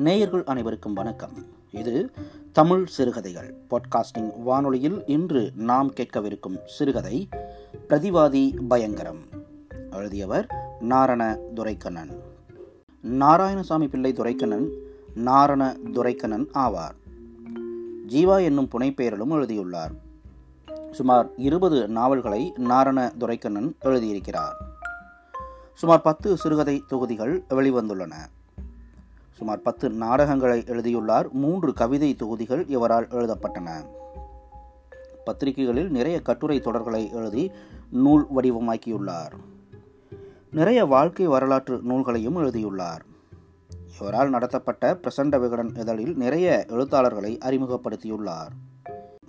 நேயர்கள் அனைவருக்கும் வணக்கம். இது தமிழ் சிறுகதைகள் பாட்காஸ்டிங் வானொலியில் இன்று நாம் கேட்கவிருக்கும் சிறுகதை பிரதிவாதி பயங்கரம். எழுதியவர் நாரண துரைக்கண்ணன். நாராயணசாமி பிள்ளை துரைக்கண்ணன் நாரண துரைக்கண்ணன் ஆவார். ஜீவா என்னும் புனைப்பெயரிலும் எழுதியுள்ளார். சுமார் இருபது நாவல்களை நாரண துரைக்கண்ணன் எழுதியிருக்கிறார். சுமார் பத்து சிறுகதை தொகுதிகள் வெளிவந்துள்ளன. சுமார் பத்து நாடகங்களை எழுதியுள்ளார். மூன்று கவிதை தொகுதிகள் இவரால் எழுதப்பட்டன. பத்திரிகைகளில் நிறைய கட்டுரை தொடர்களை எழுதி நூல் வடிவமாக்கியுள்ளார். நிறைய வாழ்க்கை வரலாற்று நூல்களையும் எழுதியுள்ளார். இவரால் நடத்தப்பட்ட பிரசண்ட விகடன் இதழில் நிறைய எழுத்தாளர்களை அறிமுகப்படுத்தியுள்ளார்.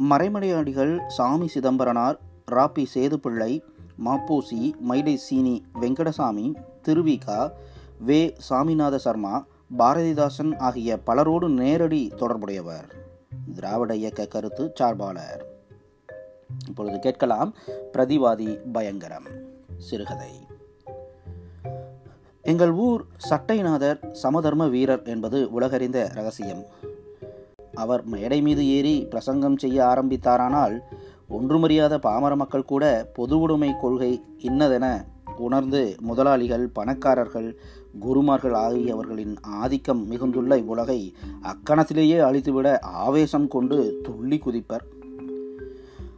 மறைமடையாடிகள் சாமி சிதம்பரனார் ராப்பி சேதுப்பிள்ளை மாப்போசி மயிலை சீனி வெங்கடசாமி திருவிகா வே. சாமிநாத சர்மா பாரதிதாசன் ஆகிய பலரோடு நேரடி தொடர்புடையவர். திராவிட இயக்க கருத்து சார்பாளர். இப்பொழுது கேட்கலாம் பிரதிவாதி பயங்கரம் சிறுகதை. எங்கள் ஊர் சட்டைநாதர் சமதர்ம வீரர் என்பது உலகறிந்த ரகசியம். அவர் மேடை மீது ஏறி பிரசங்கம் செய்ய ஆரம்பித்தாரானால் ஒன்றுமறியாத பாமர மக்கள் கூட பொது உடைமை கொள்கை இன்னதென உணர்ந்து முதலாளிகள் பணக்காரர்கள் குருமார்கள் ஆகியவர்களின் ஆதிக்கம் மிகுந்துள்ள இவ்வுலகை அக்கணத்திலேயே அழித்துவிட ஆவேசம் கொண்டு துள்ளி குதிப்பர்.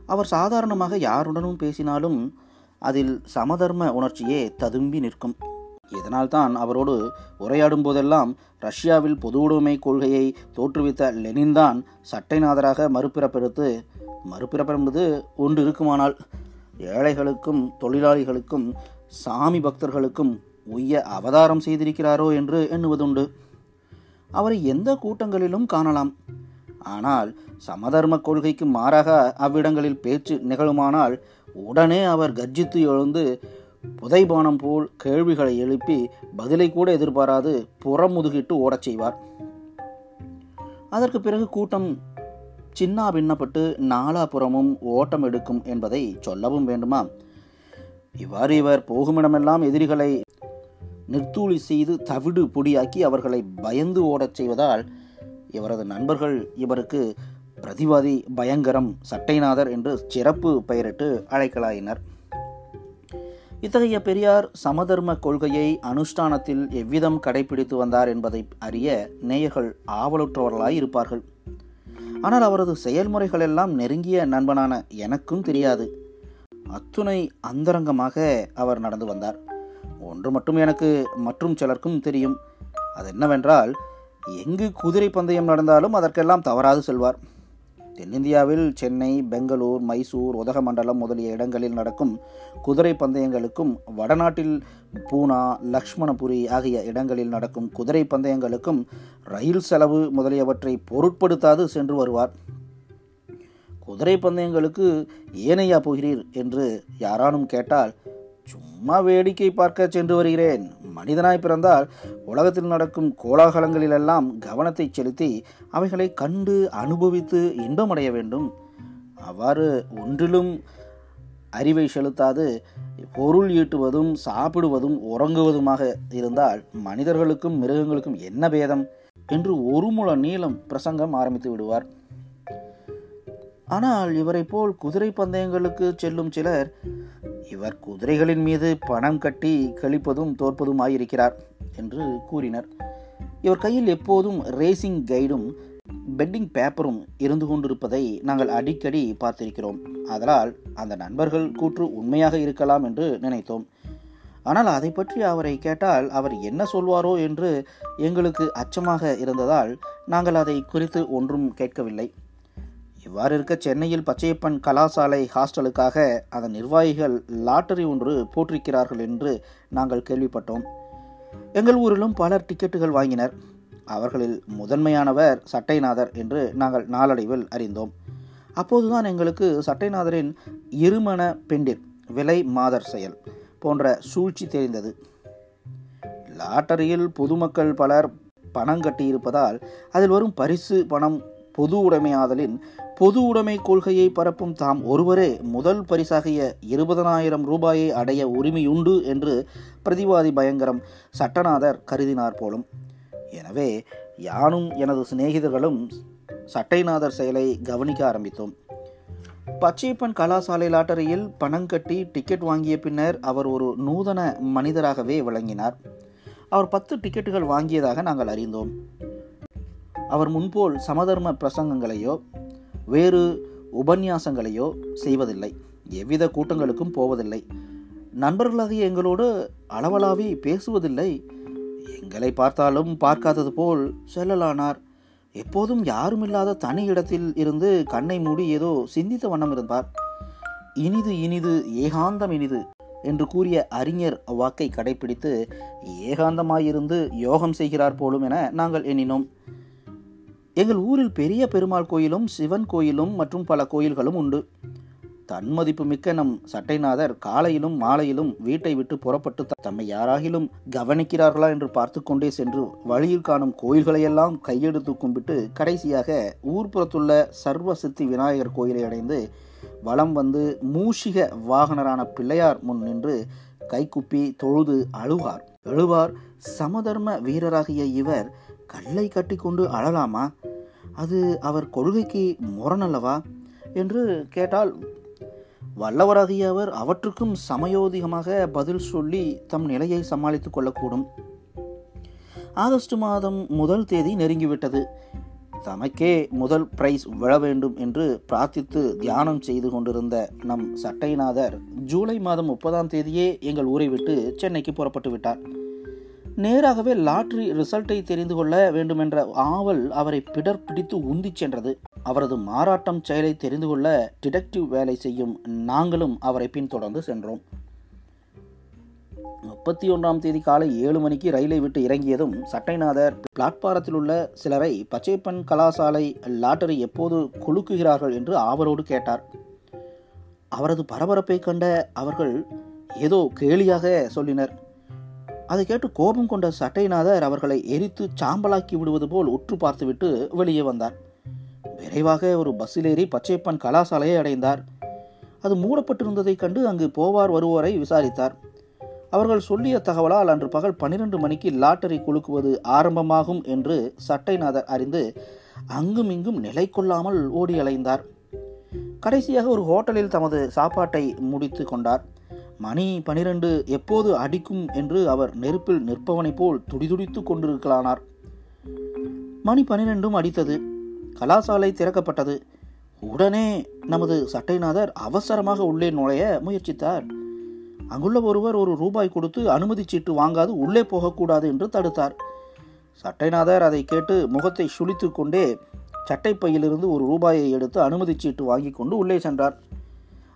அவர் சாதாரணமாக யாருடனும் பேசினாலும் அதில் சமதர்ம உணர்ச்சியே ததும்பி நிற்கும். இதனால்தான் அவரோடு உரையாடும் போதெல்லாம் ரஷ்யாவில் பொது உடைமை கொள்கையை தோற்றுவித்த லெனின் தான் சட்டைநாதராக மறுபிறப்பெடுத்து மறுபிறப்பென்பது ஒன்று இருக்குமானால் ஏழைகளுக்கும் தொழிலாளிகளுக்கும் சாமி பக்தர்களுக்கும் உய்ய அவதாரம் செய்திருக்கிறாரோ என்று எண்ணுவதுண்டு. அவரை எந்த கூட்டங்களிலும் காணலாம். ஆனால் சமதர்ம கொள்கைக்கு மாறாக அவ்விடங்களில் பேச்சு நிகழுமானால் உடனே அவர் கர்ஜித்து எழுந்து புதைபானம் போல் கேள்விகளை எழுப்பி பதிலை கூட எதிர்பாராது புறமுதுகிட்டு ஓடச் செய்வார். அதற்கு பிறகு கூட்டம் சின்னா பின்னப்பட்டு நாலாபுறமும் ஓட்டம் எடுக்கும் என்பதை சொல்லவும் வேண்டுமா இவ்வாறு இவர் போகுமிடமெல்லாம் எதிரிகளை நிர்த்தூளி செய்து தவிடு பொடியாக்கி அவர்களை பயந்து ஓடச் செய்வதால் இவரது நண்பர்கள் இவருக்கு பிரதிவாதி பயங்கரம் சட்டைநாதர் என்று சிறப்பு பெயரிட்டு அழைக்கலாயினர். இத்தகைய பெரியார் சமதர்ம கொள்கையை அனுஷ்டானத்தில் எவ்விதம் கடைபிடித்து வந்தார் என்பதை அறிய நேயர்கள் ஆவலுற்றவர்களாய் இருப்பார்கள். ஆனால் அவரது செயல்முறைகள் எல்லாம் நெருங்கிய நண்பனான எனக்கும் தெரியாது. அத்துணை அந்தரங்கமாக அவர் நடந்து வந்தார். ஒன்று மட்டும் எனக்கு மற்றும் சிலருக்கும் தெரியும். அது என்னவென்றால் எங்கு குதிரை பந்தயம் நடந்தாலும் அதற்கெல்லாம் தவறாது செல்வார். தென்னிந்தியாவில் சென்னை பெங்களூர் மைசூர் உதகமண்டலம் முதலிய இடங்களில் நடக்கும் குதிரை பந்தயங்களுக்கும் வடநாட்டில் பூனா லக்ஷ்மணபுரி ஆகிய இடங்களில் நடக்கும் குதிரை பந்தயங்களுக்கும் ரயில் செலவு முதலியவற்றை பொருட்படுத்தாது சென்று வருவார். குதிரை பந்தயங்களுக்கு ஏனையா போகிறீர் என்று யாரானும் கேட்டால் சும்மா வேடிக்கை பார்க்க சென்று வருகிறேன். மனிதனாய் பிறந்தால் உலகத்தில் நடக்கும் கோலாகலங்களிலெல்லாம் கவனத்தை செலுத்தி அவைகளை கண்டு அனுபவித்து இன்பமடைய வேண்டும். அவ்வாறு ஒன்றிலும் அறிவை செலுத்தாது பொருள் ஈட்டுவதும் சாப்பிடுவதும் உறங்குவதுமாக இருந்தால் மனிதர்களுக்கும் மிருகங்களுக்கும் என்ன பேதம்? என்று ஒரு முழ நீளம் பிரசங்கம் ஆரம்பித்து விடுவார். ஆனால் இவரை போல் குதிரை பந்தயங்களுக்கு செல்லும் சிலர் இவர் குதிரைகளின் மீது பணம் கட்டி கழிப்பதும் தோற்பதும் ஆயிருக்கிறார் என்று கூறினர். இவர் கையில் எப்போதும் ரேசிங் கைடும் பெட்டிங் பேப்பரும் இருந்து கொண்டிருப்பதை நாங்கள் அடிக்கடி பார்த்திருக்கிறோம். அதனால் அந்த நண்பர்கள் கூற்று உண்மையாக இருக்கலாம் என்று நினைத்தோம். ஆனால் அதை பற்றி அவரை கேட்டால் அவர் என்ன சொல்வாரோ என்று எங்களுக்கு அச்சமாக இருந்ததால் நாங்கள் அதை குறித்து ஒன்றும் கேட்கவில்லை. இவ்வாறு இருக்க சென்னையில் பச்சையப்பன் கலாசாலை ஹாஸ்டலுக்காக அதன் நிர்வாகிகள் லாட்டரி ஒன்று போற்றிருக்கிறார்கள் என்று நாங்கள் கேள்விப்பட்டோம். எங்கள் ஊரிலும் பலர் டிக்கெட்டுகள் வாங்கினர். அவர்களில் முதன்மையானவர் சட்டைநாதர் என்று நாங்கள் நாளடைவில் அறிந்தோம். அப்போதுதான் எங்களுக்கு சட்டைநாதரின் இருமண பெண்டிர் விலை மாதர் செயல் போன்ற சூழ்ச்சி தெரிந்தது. லாட்டரியில் பொதுமக்கள் பலர் பணம் கட்டியிருப்பதால் அதில் வரும் பரிசு பணம் பொது உடைமையாதலின் பொது உடைமை கொள்கையை பரப்பும் தாம் ஒருவரே முதல் பரிசாகிய இருபதனாயிரம் ரூபாயை அடைய உரிமையுண்டு என்று பிரதிவாதி பயங்கரம் சட்டநாதர் கருதினார் போலும். எனவே யானும் எனது சிநேகிதர்களும் சட்டைநாதர் செயலை கவனிக்க ஆரம்பித்தோம். பச்சையப்பன் கலாசாலை லாட்டரியில் பணம் கட்டி டிக்கெட் வாங்கிய பின்னர் அவர் ஒரு நூதன மனிதராகவே விளங்கினார். அவர் பத்து டிக்கெட்டுகள் வாங்கியதாக நாங்கள் அறிந்தோம். அவர் முன்போல் சமதர்ம பிரசங்கங்களையோ வேறு உபன்யாசங்களையோ செய்வதில்லை. எவ்வித கூட்டங்களுக்கும் போவதில்லை. நண்பர்களாகிய எங்களோடு அளவலாவி பேசுவதில்லை. எங்களை பார்த்தாலும் பார்க்காதது போல் செல்லலானார். எப்போதும் யாருமில்லாத தனி இடத்தில் இருந்து கண்ணை மூடி ஏதோ சிந்தித்த வண்ணம் இருந்தார். இனிது இனிது ஏகாந்தம் இனிது என்று கூறிய அறிஞர் வாக்கை கடைபிடித்து ஏகாந்தமாயிருந்து யோகம் செய்கிறார் போலும் என நாங்கள் எண்ணினோம். எங்கள் ஊரில் பெரிய பெருமாள் கோயிலும் சிவன் கோயிலும் மற்றும் பல கோயில்களும் உண்டு. தன்மதிப்பு மிக்க நம் சட்டைநாதர் காலையிலும் மாலையிலும் வீட்டை விட்டு புறப்பட்டு தம்மை யாராகிலும் கவனிக்கிறார்களா என்று பார்த்து கொண்டே சென்று வழியில் காணும் கோயில்களையெல்லாம் கையெடுத்து கும்பிட்டு கடைசியாக ஊர்ப்புறத்துள்ள சர்வ சித்தி விநாயகர் கோயிலை அடைந்து வலம் வந்து மூஷிக வாகனரான பிள்ளையார் முன் நின்று கைக்குப்பி தொழுது அழுவார். எழுவார் சமதர்ம வீரராகிய இவர் கல்லை கட்டிக்கொண்டு அழலாமா? அது அவர் கொள்கைக்கு முரணல்லவா? என்று கேட்டால் வல்லவராகிய அவர் அவற்றுக்கும் சமயோதிகமாக பதில் சொல்லி தம் நிலையை சமாளித்துக் கொள்ளக்கூடும். ஆகஸ்ட் மாதம் முதல் தேதி நெருங்கிவிட்டது. தமக்கே முதல் பிரைஸ் விழ வேண்டும் என்று பிரார்த்தித்து தியானம் செய்து கொண்டிருந்த நம் சட்டைநாதர் ஜூலை மாதம் முப்பதாம் தேதியே எங்கள் ஊரை விட்டு சென்னைக்கு புறப்பட்டு விட்டார். நேராகவே லாட்ரி ரிசல்ட்டை தெரிந்து கொள்ள வேண்டுமென்ற ஆவல் அவரை பிடர் பிடித்து உந்திச் சென்றது. அவரது மாறாட்டம் செயலை தெரிந்து கொள்ள டிடெக்டிவ் வேலை செய்யும் நாங்களும் அவரை பின்தொடர்ந்து சென்றோம். முப்பத்தி ஒன்றாம் தேதி காலை ஏழு மணிக்கு ரயிலை விட்டு இறங்கியதும் சட்டைநாதர் பிளாட்பாரத்தில் உள்ள சிலரை பச்சைப்பன் கலாசாலை லாட்டரி எப்போது குலுக்குகிறார்கள் என்று ஆவலோடு கேட்டார். அவரது பரபரப்பை கண்ட அவர்கள் ஏதோ கேலியாக சொல்லினர். அதை கேட்டு கோபம் கொண்ட சட்டைநாதர் அவர்களை எரித்து சாம்பலாக்கி விடுவது போல் உற்று பார்த்துவிட்டு வெளியே வந்தார். விரைவாக ஒரு பஸ்ஸில் ஏறி பச்சைப்பன் கலாசாலையை அடைந்தார். அது மூடப்பட்டிருந்ததைக் கண்டு அங்கு போவார் வருவோரை விசாரித்தார். அவர்கள் சொல்லிய தகவலால் அன்று பகல் பன்னிரண்டு மணிக்கு லாட்டரி குலுக்குவது ஆரம்பமாகும் என்று சட்டைநாதர் அறிந்து அங்கும் இங்கும் நிலை கொள்ளாமல் ஓடி அலைந்தார் கடைசியாக ஒரு ஹோட்டலில் தமது சாப்பாட்டை முடித்து கொண்டார். மணி பனிரெண்டு எப்போது அடிக்கும் என்று அவர் நெருப்பில் நிற்பவனைப் போல் துடிதுடித்து கொண்டிருக்கலானார். மணி பனிரெண்டும் அடித்தது. கலாசாலை திறக்கப்பட்டது. உடனே நமது சட்டைநாதர் அவசரமாக உள்ளே நுழைய முயற்சித்தார். அங்குள்ள ஒருவர் ஒரு ரூபாய் கொடுத்து அனுமதி சீட்டு வாங்காது உள்ளே போகக்கூடாது என்று தடுத்தார். சட்டைநாதர் அதை கேட்டு முகத்தை சுழித்து கொண்டே சட்டைப்பையிலிருந்து ஒரு ரூபாயை எடுத்து அனுமதி சீட்டு வாங்கி கொண்டு உள்ளே சென்றார்.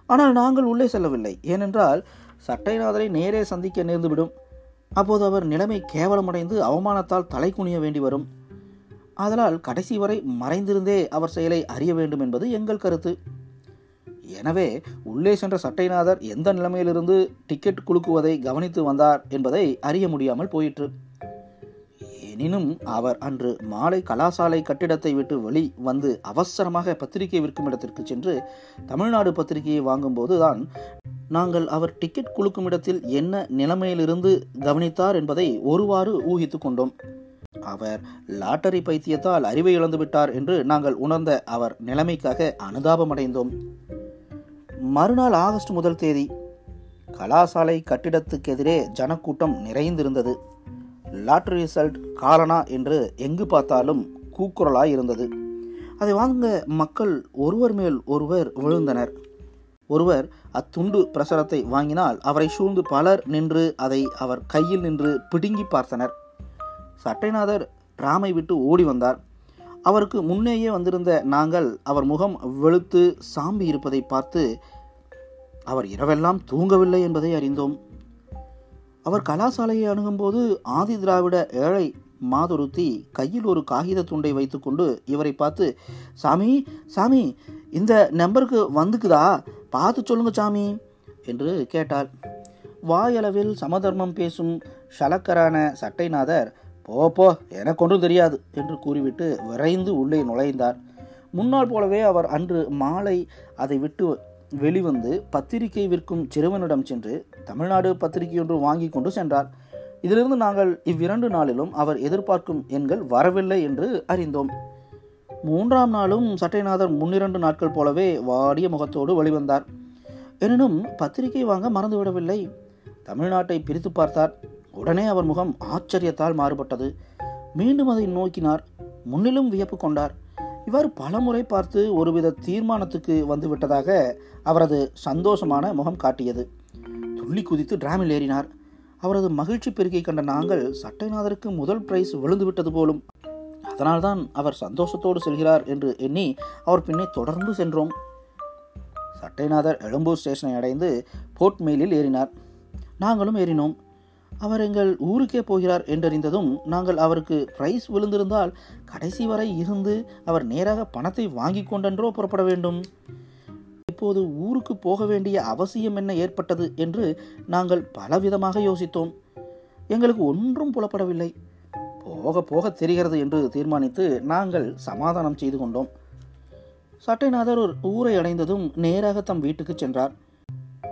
ஆனால் நாங்கள் உள்ளே செல்லவில்லை. ஏனென்றால் சட்டைநாதரை நேரே சந்திக்க நேர்ந்துவிடும். அப்போது அவர் நிலைமை கேவலமடைந்து அவமானத்தால் தலை குனிய வேண்டி வரும். ஆதலால் கடைசி வரை மறைந்திருந்தே அவர் செயலை அறிய வேண்டும் என்பது எங்கள் கருத்து. எனவே உள்ளே சென்ற சட்டைநாதர் எந்த நிலைமையிலிருந்து டிக்கெட் குலுக்குவதை கவனித்து வந்தார் என்பதை அறிய முடியாமல் போயிற்று. எனினும் அவர் அன்று மாலை கலாசாலை கட்டிடத்தை விட்டு வெளி வந்து அவசரமாக பத்திரிகை விற்கும் இடத்திற்கு சென்று தமிழ்நாடு பத்திரிகையை வாங்கும்போது தான் நாங்கள் அவர் டிக்கெட் குலுக்கும் இடத்தில் என்ன நிலைமையிலிருந்து கவனித்தார் என்பதை ஒருவாறு ஊகித்து கொண்டோம். அவர் லாட்டரி பைத்தியத்தால் அறிவை இழந்துவிட்டார் என்று நாங்கள் உணர்ந்த அவர் நிலைமைக்காக அனுதாபமடைந்தோம். மறுநாள் ஆகஸ்ட் முதல் தேதி கலாசாலை கட்டிடத்துக்கு எதிரே ஜனக்கூட்டம் நிறைந்திருந்தது. லாட்ரி ரிசல்ட் காலனா என்று எங்கு பார்த்தாலும் கூக்குரலாய் இருந்தது. அதை வாங்க மக்கள் ஒருவர் மேல் ஒருவர் விழுந்தனர். ஒருவர் அத்துண்டு பிரசரத்தை வாங்கினால் அவரை சூழ்ந்து பலர் நின்று அதை அவர் கையில் நின்று பிடுங்கி பார்த்தனர். சட்டைநாதர் ராமை விட்டு ஓடி வந்தார். அவருக்கு முன்னேயே வந்திருந்த நாங்கள் அவர் முகம் வெளுத்து சாம்பி இருப்பதை பார்த்து அவர் இரவெல்லாம் தூங்கவில்லை என்பதை அறிந்தோம். அவர் கலாசாலையை அணுகும்போது ஆதி திராவிட ஏழை மாதுருத்தி கையில் ஒரு காகித துண்டை வைத்துக்கொண்டு இவரை பார்த்து சாமி சாமி இந்த நம்பருக்கு வந்துக்குதா? பார்த்து சொல்லுங்க சாமி என்று கேட்டார் வாயளவில் சமதர்மம் பேசும் ஷலக்கரான சட்டைநாதர் போ போ எனக்கு ஒன்றும் தெரியாது என்று கூறிவிட்டு விரைந்து உள்ளே நுழைந்தார். முன்னால் போலவே அவர் அன்று மாலை அதை விட்டு வெளிவந்து பத்திரிகை விற்கும் சிறுவனிடம் சென்று தமிழ்நாடு பத்திரிகை ஒன்று வாங்கி கொண்டு சென்றார். இதிலிருந்து நாங்கள் இவ்விரண்டு நாளிலும் அவர் எதிர்பார்க்கும் எண்கள் வரவில்லை என்று அறிந்தோம். மூன்றாம் நாளும் சட்டைநாதர் முன்னிரண்டு நாட்கள் போலவே வாடிய முகத்தோடு வெளிவந்தார். எனினும் பத்திரிகை வாங்க மறந்துவிடவில்லை. தமிழ்நாட்டை பிரித்து பார்த்தார். உடனே அவர் முகம் ஆச்சரியத்தால் மாறுபட்டது. மீண்டும் அதை நோக்கினார். முன்னிலும் வியப்பு கொண்டார். இவ்வாறு பலமுறை பார்த்து ஒருவித தீர்மானத்துக்கு வந்துவிட்டதாக அவரது சந்தோஷமான முகம் காட்டியது. துள்ளி குதித்து டிராமில் ஏறினார். அவரது மகிழ்ச்சி பெருக்கை கண்ட நாங்கள் சட்டைநாதருக்கு முதல் பிரைஸ் விழுந்துவிட்டது போலும். அதனால்தான் அவர் சந்தோஷத்தோடு செல்கிறார் என்று எண்ணி அவர் பின்னே தொடர்ந்து சென்றோம். சட்டைநாதர் எழும்பூர் ஸ்டேஷனை அடைந்து போர்ட் மெயிலில் ஏறினார். நாங்களும் ஏறினோம். அவர் எங்கள் ஊருக்கே போகிறார் என்றறிந்ததும் நாங்கள் அவருக்கு பிரைஸ் விழுந்திருந்தால் கடைசி வரை இருந்து அவர் நேராக பணத்தை வாங்கி கொண்டென்றோ புறப்பட வேண்டும். இப்போது ஊருக்கு போக வேண்டிய அவசியம் என்ன ஏற்பட்டது என்று நாங்கள் பலவிதமாக யோசித்தோம். எங்களுக்கு ஒன்றும் புலப்படவில்லை. போக போக தெரிகிறது என்று தீர்மானித்து நாங்கள் சமாதானம் செய்து கொண்டோம். சட்டைநாதர் ஊரை அடைந்ததும் நேராக தம் வீட்டுக்கு சென்றார்.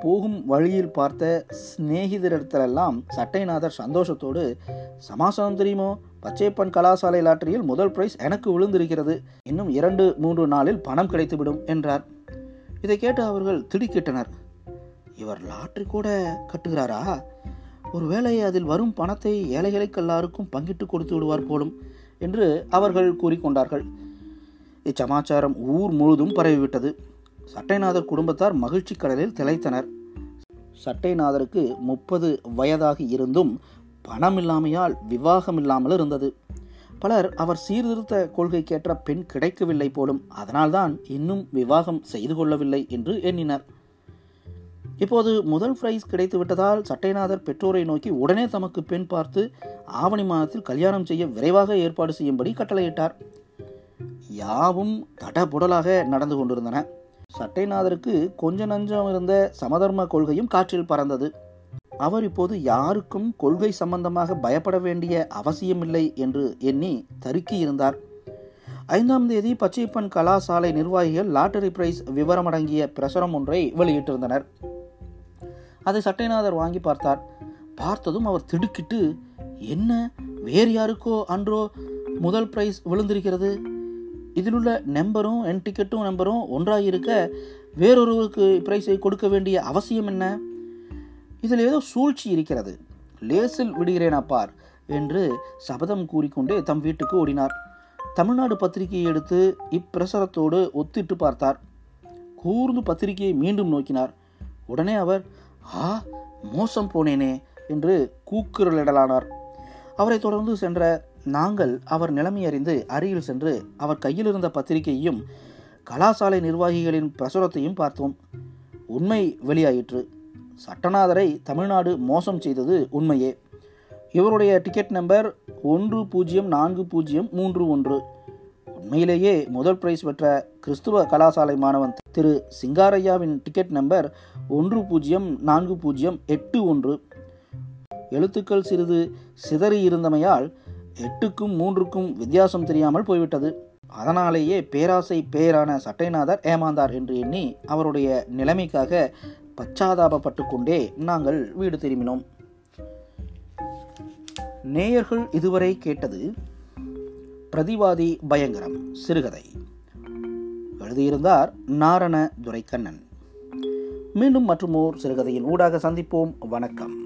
போகும் வழியில் பார்த்த சிநேகிதரிடத்திலெல்லாம் சட்டைநாதர் சந்தோஷத்தோடு சமாசாரம் தெரியுமோ? பச்சைப்பன் கலாசாலை லாட்டரியில் முதல் பிரைஸ் எனக்கு விழுந்திருக்கிறது. இன்னும் இரண்டு மூன்று நாளில் பணம் கிடைத்துவிடும் என்றார். இதை கேட்டு அவர்கள் திடுக்கிட்டனர். இவர் லாட்டரி கூட கட்டுகிறாரா? ஒருவேளை அதில் வரும் பணத்தை ஏழைகளுக்கு எல்லாருக்கும் பங்கிட்டு கொடுத்து விடுவார் போலும் என்று அவர்கள் கூறிக்கொண்டார்கள். இச்சமாச்சாரம் ஊர் முழுதும் பரவிவிட்டது. சட்டைநாதர் குடும்பத்தார் மகிழ்ச்சி கடலில் திளைத்தனர். சட்டைநாதருக்கு முப்பது வயதாகி இருந்தும் பணம் இல்லாமையால் விவாகம் இல்லாமல் இருந்தது. பலர் அவர் சீர்திருத்த கொள்கைக்கேற்ற பெண் கிடைக்கவில்லை போலும் அதனால்தான் இன்னும் விவாகம் செய்து கொள்ளவில்லை என்று எண்ணினர். இப்போது முதல் பிரைஸ் கிடைத்து விட்டதால் சட்டைநாதர் பெற்றோரை நோக்கி உடனே தமக்கு பெண் பார்த்து ஆவணி மாதத்தில் கல்யாணம் செய்ய விரைவாக ஏற்பாடு செய்யும்படி கட்டளையிட்டார். யாவும் தடபுடலாக நடந்து கொண்டிருந்தன. சட்டைநாதருக்கு கொஞ்ச நஞ்சம் இருந்த சமதர்ம கொள்கையும் காற்றில் பறந்தது. அவர் இப்போது யாருக்கும் கொள்கை சம்பந்தமாக பயப்பட வேண்டிய அவசியமில்லை என்று எண்ணி தருக்கி இருந்தார். ஐந்தாம் தேதி பச்சைப்பன் கலாசாலை நிர்வாகிகள் லாட்டரி பிரைஸ் விவரமடங்கிய பிரசுரம் ஒன்றை வெளியிட்டிருந்தனர். அதை சட்டைநாதர் வாங்கி பார்த்தார். பார்த்ததும் அவர் திடுக்கிட்டு என்ன? வேறு யாருக்கோ அன்றோ முதல் பிரைஸ் விழுந்திருக்கிறது? இதில் உள்ள நம்பரும் என் டிக்கெட்டும் நம்பரும் ஒன்றாக இருக்க வேறொருவருக்கு பிரைஸை கொடுக்க வேண்டிய அவசியம் என்ன? இதில் ஏதோ சூழ்ச்சி இருக்கிறது. லேசில் விடுகிறேன் அப்பார் என்று சபதம் கூறிக்கொண்டே தம் வீட்டுக்கு ஓடினார். தமிழ்நாடு பத்திரிகையை எடுத்து இப்பிரசரத்தோடு ஒத்திட்டு பார்த்தார். கூர்ந்து பத்திரிகையை மீண்டும் நோக்கினார். உடனே அவர் ஆ மோசம் போனேனே என்று கூக்குரலிடலானார். அவரை தொடர்ந்து சென்ற நாங்கள் அவர் நிலைமை அறிந்து அருகில் சென்று அவர் கையில் இருந்த பத்திரிகையையும் கலாசாலை நிர்வாகிகளின் பிரசுரத்தையும் பார்த்தோம். உண்மை வெளியாயிற்று. சட்டநாதரை தமிழ்நாடு மோசம் செய்தது உண்மையே. இவருடைய டிக்கெட் நம்பர் ஒன்று பூஜ்ஜியம் நான்கு பூஜ்ஜியம் மூன்று ஒன்று. உண்மையிலேயே முதல் பிரைஸ் பெற்ற கிறிஸ்துவ கலாசாலை மாணவன் திரு சிங்காரையாவின் டிக்கெட் நம்பர் ஒன்று பூஜ்ஜியம் நான்கு பூஜ்ஜியம் எட்டு ஒன்று. எழுத்துக்கள் சிறிது சிதறி இருந்தமையால் எட்டுக்கும் மூன்றுக்கும் வித்தியாசம் தெரியாமல் போய்விட்டது. அதனாலேயே பேராசை பேரான சட்டைநாதர் ஏமாந்தார் என்று எண்ணி அவருடைய நிலைமைக்காக பச்சாதாபப்பட்டு கொண்டே நாங்கள் வீடு திரும்பினோம். நேயர்கள் இதுவரை கேட்டது பிரதிவாதி பயங்கரம் சிறுகதை. எழுதியிருந்தார் நாரண துரைக்கண்ணன். மீண்டும் மற்றும் ஓர் சிறுகதையின் ஊடாக சந்திப்போம். வணக்கம்.